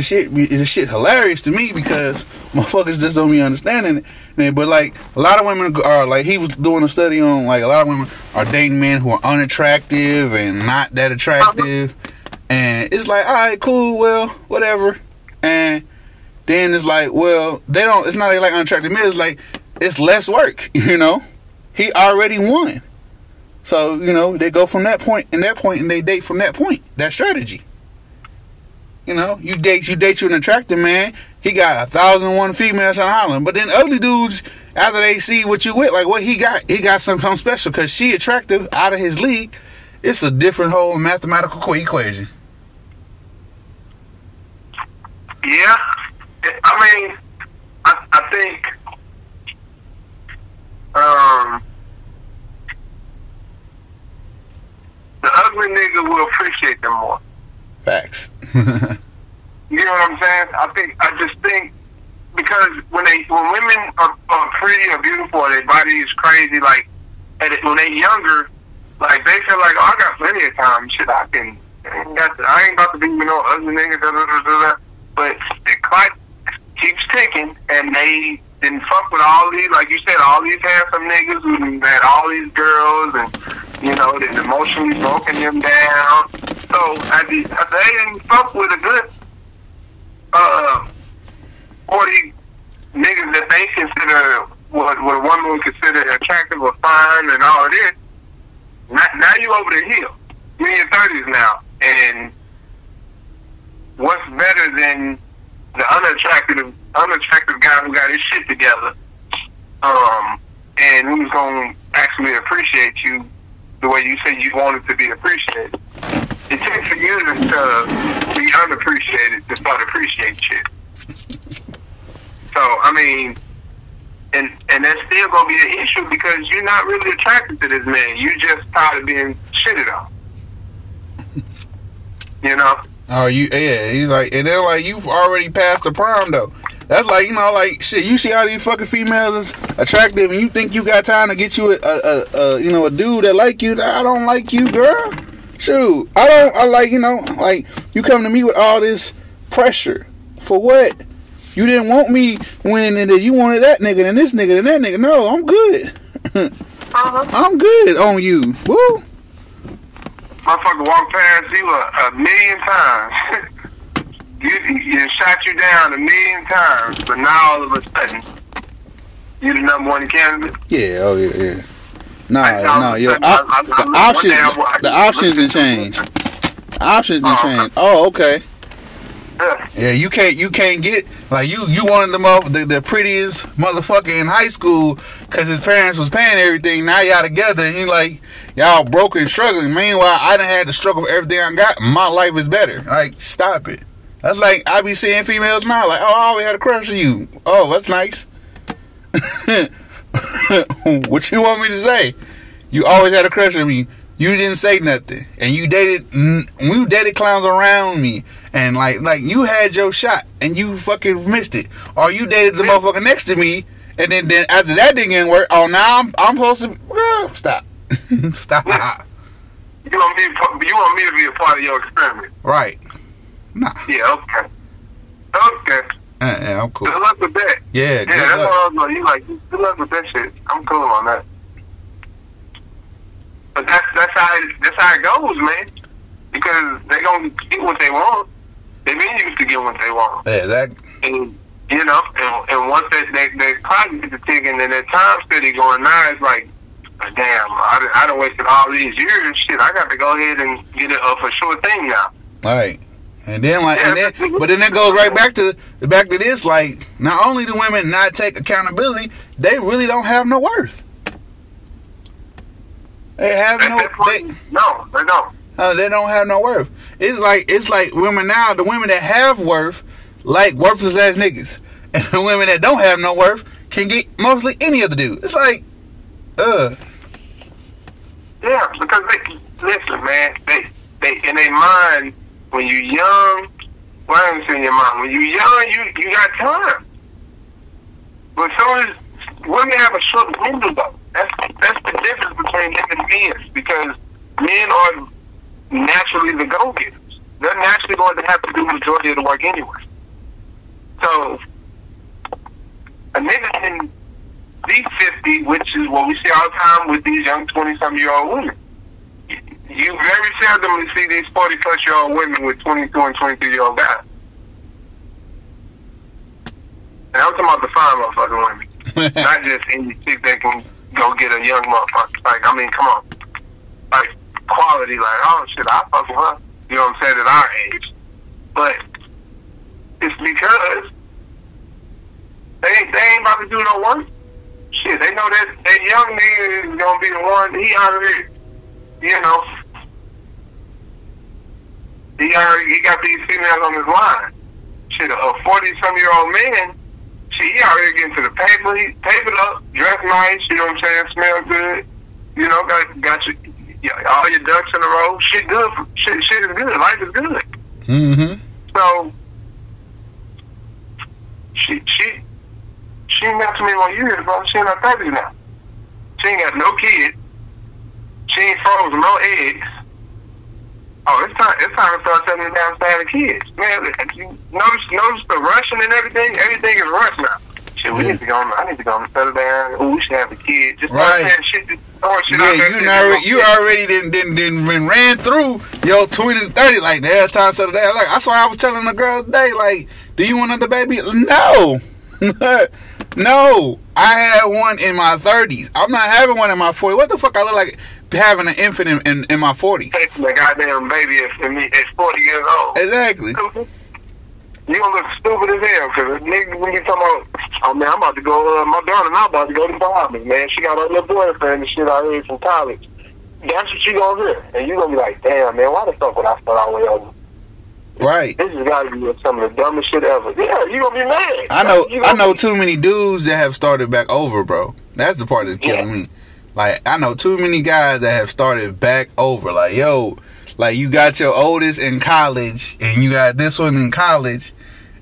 the shit the shit hilarious to me because motherfuckers just don't be understanding it. But like a lot of women are like he was doing a study on like a lot of women are dating men who are unattractive and not that attractive, and it's like all right, cool, well, whatever, and then it's like, well, they don't. It's not like unattractive men. It's like it's less work, you know. He already won, so you know they go from that point and that point, and they date from that point. That strategy. You know, you date you date you an attractive man. He got a thousand one females on Holland, but then ugly dudes after they see what you with, like what he got, he got something special because she attractive out of his league. It's a different whole mathematical equation. Yeah, I mean, I, I think, um, the ugly nigga will appreciate them more. Facts. you know what I'm saying? I think I just think because when they when women are, are pretty or beautiful, their body is crazy. Like and when they're younger, like they feel like oh, I got plenty of time. Shit, I can. I ain't, about to be with no ugly nigga. Da, da, da, da, da. But the clock keeps ticking, and they didn't fuck with all these, like you said, all these handsome niggas who had all these girls, and you know, they emotionally broken them down. So the, at they didn't fuck with a good uh forty niggas that they consider what what a woman would consider attractive or fine and all of this. Now, now you over the hill. You're in your thirties now, and what's better than the unattractive unattractive guy who got his shit together, um, and who's gonna actually appreciate you the way you said you wanted to be appreciated. It takes for you to, be unappreciated to start appreciating shit. So I mean, and and that's still gonna be an issue because you're not really attracted to this man. You just tired of being shitted on. You know. Oh, you yeah, he's like, and then like you've already passed the prime though. That's like you know, like shit. You see how these fucking females is attractive, and you think you got time to get you a, a, a, a you know a dude that like you. I don't like you, girl. Shoot, I don't. I like you know, like you come to me with all this pressure for what? You didn't want me when and you wanted that nigga and this nigga and that nigga. No, I'm good. uh-huh. I'm good on you. Woo. Motherfucker walked past you a, a million times. you, you shot you down a million times, but now all of a sudden, you're the number one candidate. Yeah. Oh yeah. Yeah. Nah, no, yo, op- the options, the options didn't change. The options didn't change. Oh, okay. Yeah, you can't you can't get like you you wanted them up the, the prettiest motherfucker in high school because his parents was paying everything. Now y'all together and you like y'all broke and struggling. Meanwhile, I done had to struggle for everything I got. My life is better. Like stop it. That's like I be seeing females now like oh I always had a crush on you. Oh that's nice. what you want me to say? You always had a crush on me. You didn't say nothing, and you dated. You dated clowns around me, and like like you had your shot, and you fucking missed it. Or you dated the motherfucker next to me, and then then after that didn't work. Oh, now I'm I'm supposed to stop, stop. You want me? You want me to be a part of your experiment? Right. Nah. Yeah. Okay. Okay. Uh, yeah, I'm cool. Good luck with that. Yeah, yeah. That's luck. what I was like. You like good luck with that shit. I'm cool on that. But that's that's how it, that's how it goes, man. Because they gonna get what they want. They've been used to get what they want. Yeah, that. And you know, and, and once that that, that clock gets ticking and that time steady going now, it's like, damn, I I done wasted all these years. Shit, I got to go ahead and get it a for sure thing now. All right. And then like, and then, but then that goes right back to back to this. Like, not only do women not take accountability, they really don't have no worth. They have no. They, no, they don't. Uh, they don't have no worth. It's like it's like women now. The women that have worth, like worthless ass niggas, and the women that don't have no worth can get mostly any of the dude. It's like, uh. Yeah, because they listen, man. They they in their mind when you young. Why am I your mind? When you young, you you got time. But so as women have a short window though. That's that's the difference between them and men because men are naturally the go getters. They're naturally going to have to do the majority of the work anyway. So a nigga can be fifty, which is what we see all the time with these young twenty some year old women. You very seldomly see these forty plus year old women with twenty two and twenty three year old guys. And I'm talking about the fine motherfucking women. Not just any chick that can go get a young motherfucker. Like, I mean, come on. Like, quality, like, oh shit, I fuck with her. You know what I'm saying, at our age. But it's because they, they ain't about to do no work. Shit, they know that that young nigga is gonna be the one. He already, you know, he already he got these females on his line. Shit, a forty some year old man. Shit, he already getting to the paper. He papered up, dressed nice. You know what I'm saying? Smell good. You know, got got your yeah, all your ducks in a row. Shit, good. Shit, shit is good. Life is good. Mm-hmm. So she she she ain't got too many more years, bro. She in her thirties now. She ain't got no kids. She ain't frozen no eggs. Oh, it's time it's time to start settling down and having kids. Man, you notice notice the rushing and everything? Everything is rushed now. Shit, we Yeah. need to go on I need to go on and settle down. Ooh, we should have a kid. Just Right. saying shit throwing shit out Yeah, there. you shit that's you already didn't didn't didn't ran through your twenty to thirty like that. Time settle down. Like I saw, I was telling the girl today, like, do you want another baby? No, no. I had one in my thirties. I'm not having one in my forties. What the fuck? I look like having an infant in, in, in my forties. Taking the goddamn baby me at 40 years old. Exactly. You gonna look stupid as hell because nigga when you talking about, oh man, I'm about to go. Uh, my daughter and I about to go to Bahamas, man. She got her little boyfriend and shit out here from college. That's what you gonna hear, and you gonna be like, damn, man, why the fuck would I start all the way over? Right. This has got to be some of the dumbest shit ever. Yeah, you gonna be mad. I know. I know be- too many dudes that have started back over, bro. That's the part that's killing Yeah. me. Like I know too many guys that have started back over. Like yo, like you got your oldest in college, and you got this one in college,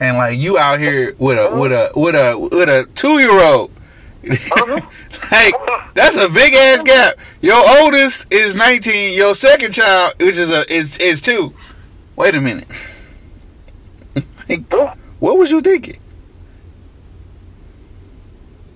and like you out here with a with a with a with a two year old. Uh-huh. like that's a big ass gap. Your oldest is nineteen. Your second child, which is a is is two. Wait a minute. like, Yeah. what was you thinking?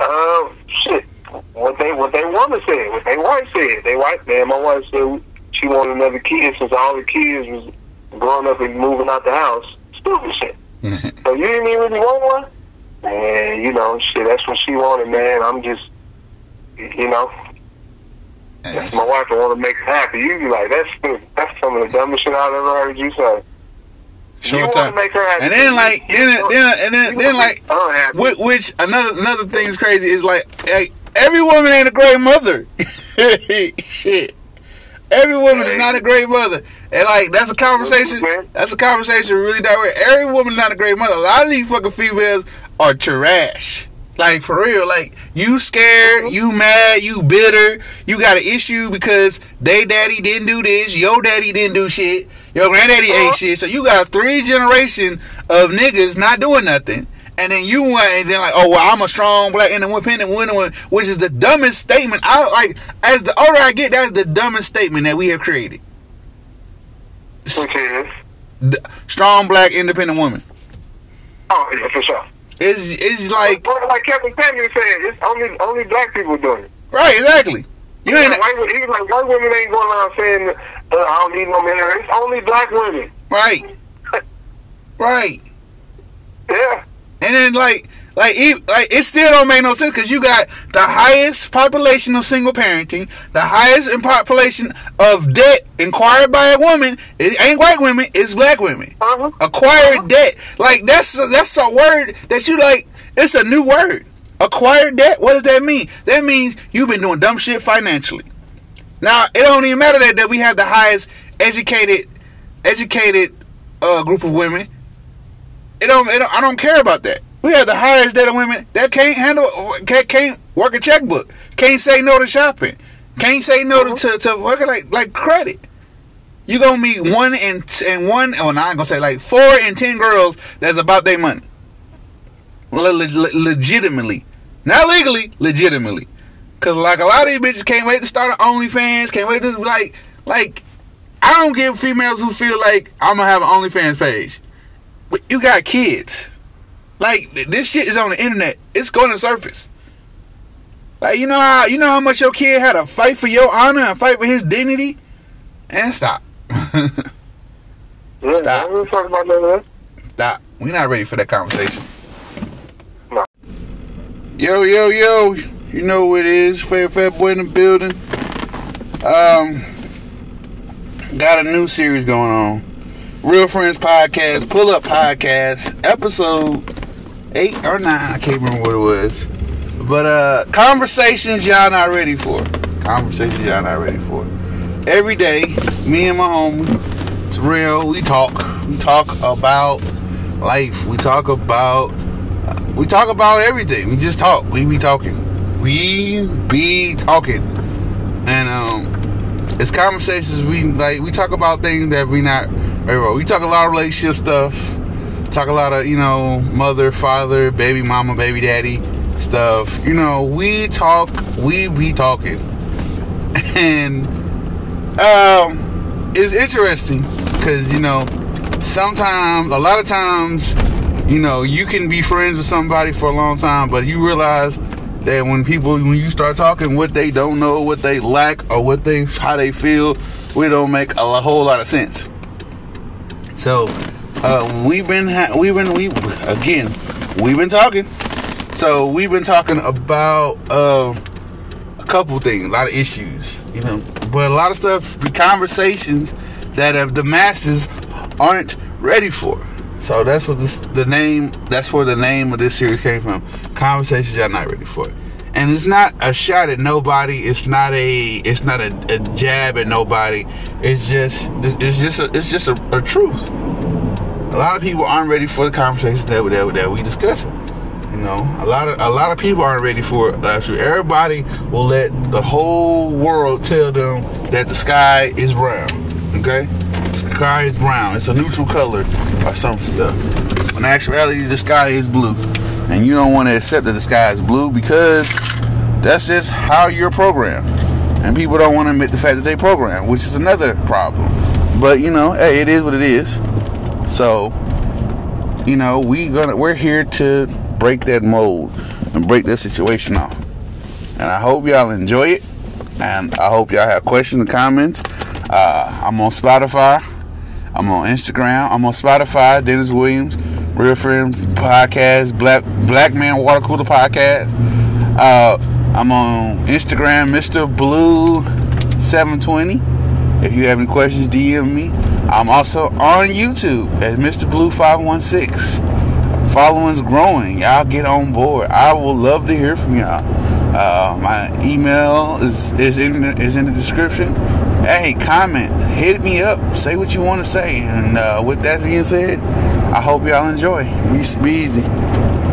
Uh, shit. What they what they woman said, what they wife said. They wife, man. My wife said she wanted another kid since all the kids was growing up and moving out the house. Stupid shit. So you didn't even really want one? And you know, shit. That's what she wanted, man. I'm just, you know, that's my wife. I want to make her happy. You be like, that's. That's some of the dumbest shit I've ever heard you say. you want to make her happy. And then like then then and then then like which, which another another thing is crazy is like hey, every woman ain't a great mother. Shit. Every woman is not a great mother. And like that's a conversation that's a conversation really direct. Every woman is not a great mother. A lot of these fucking females are trash. Like for real, like you scared, you mad, you bitter, you got an issue because they daddy didn't do this, your daddy didn't do shit, your granddaddy Uh-huh. ate shit. So you got three generation of niggas not doing nothing. And then you went and then like, oh well, I'm a strong black independent woman, which is the dumbest statement. I like as the older I get, that's the dumbest statement that we have created. Which is, strong black independent woman. oh yeah, for sure. It's it's like Like, like Kevin Samuels said, it's only only black people doing it. right, exactly. You ain't like, white, he was like, white women ain't going around saying, uh, I don't need no man. It's only black women. right, right. Yeah. And then like like e- like it still don't make no sense because you got the highest population of single parenting, the highest in population of debt acquired by a woman. It ain't white women, it's black women. Uh-huh. Acquired debt, like that's that's a word that you like. It's a new word. Acquired debt. What does that mean? That means you've been doing dumb shit financially. Now it don't even matter that, that we have the highest educated educated uh, group of women. It don't, it don't. I don't care about that. We have the highest debt of women that can't handle, can't, can't work a checkbook, can't say no to shopping, can't say no to to, to working like like credit. You gonna meet one in and one. Oh, no, I ain't gonna say like four in ten girls that's about their money. Le- le- legitimately, not legally, legitimately. Cause like a lot of these bitches can't wait to start an OnlyFans, can't wait to like like. I don't give females who feel like I'm gonna have an OnlyFans page. But you got kids. Like this shit is on the internet. It's going to surface. Like you know how you know how much your kid had to fight for your honor and fight for his dignity, and stop. Yeah, Stop. I talk about that. stop. We're not ready for that conversation. No. Yo, yo, yo. You know what it is. Fair Fat Boy in the building. Um, got a new series going on. Real Friends Podcast, Pull Up Podcast, episode eight or nine. I can't remember what it was. But uh conversations y'all not ready for. Conversations y'all not ready for. Every day, me and my homie, it's real, we talk. We talk about life. We talk about we talk about everything. We just talk. We be talking. We be talking. And um it's conversations we like we talk about things that we not. We talk a lot of relationship stuff. Talk a lot of, you know, mother, father, baby mama, baby daddy stuff. You know, we talk, we be talking. And um it's interesting because, you know, sometimes a lot of times, you know, you can be friends with somebody for a long time, but you realize that when people when you start talking what they don't know, what they lack, or what they how they feel, we don't make a whole lot of sense. So uh, we've been ha- we've been we again we've been talking. So we've been talking about uh, a couple things, a lot of issues, you know, but a lot of stuff, conversations that have the masses aren't ready for. So that's what this the name that's where the name of this series came from. Conversations y'all not ready for. And it's not a shot at nobody. It's not a it's not a, a jab at nobody. It's just it's just a, it's just a, a truth. A lot of people aren't ready for the conversations that that, we- that we discussing. You know, a lot of a lot of people aren't ready for it. Uh, Actually, everybody will let the whole world tell them that the sky is brown. Okay, the sky is brown. It's a neutral color or some stuff. When in actuality, the sky is blue, and you don't want to accept that the sky is blue because that's just how you're programmed. And people don't want to admit the fact that they programmed, which is another problem. But you know, hey, it is what it is. So, you know, we gonna we're here to break that mold and break that situation off. And I hope y'all enjoy it. And I hope y'all have questions and comments. Uh, I'm on Spotify. I'm on Instagram. I'm on Spotify. Dennis Williams, Real Friend Podcast, Black Black Man Water Cooler Podcast. Uh, I'm on Instagram, Mr. Blue 720. If you have any questions, DM me. I'm also on YouTube as Mr. Blue 516. Following's growing. Y'all get on board. I will love to hear from y'all. Uh, my email is is in the, is in the description. Hey, comment, hit me up, say what you want to say. And uh, with that being said, I hope y'all enjoy. Be, be easy.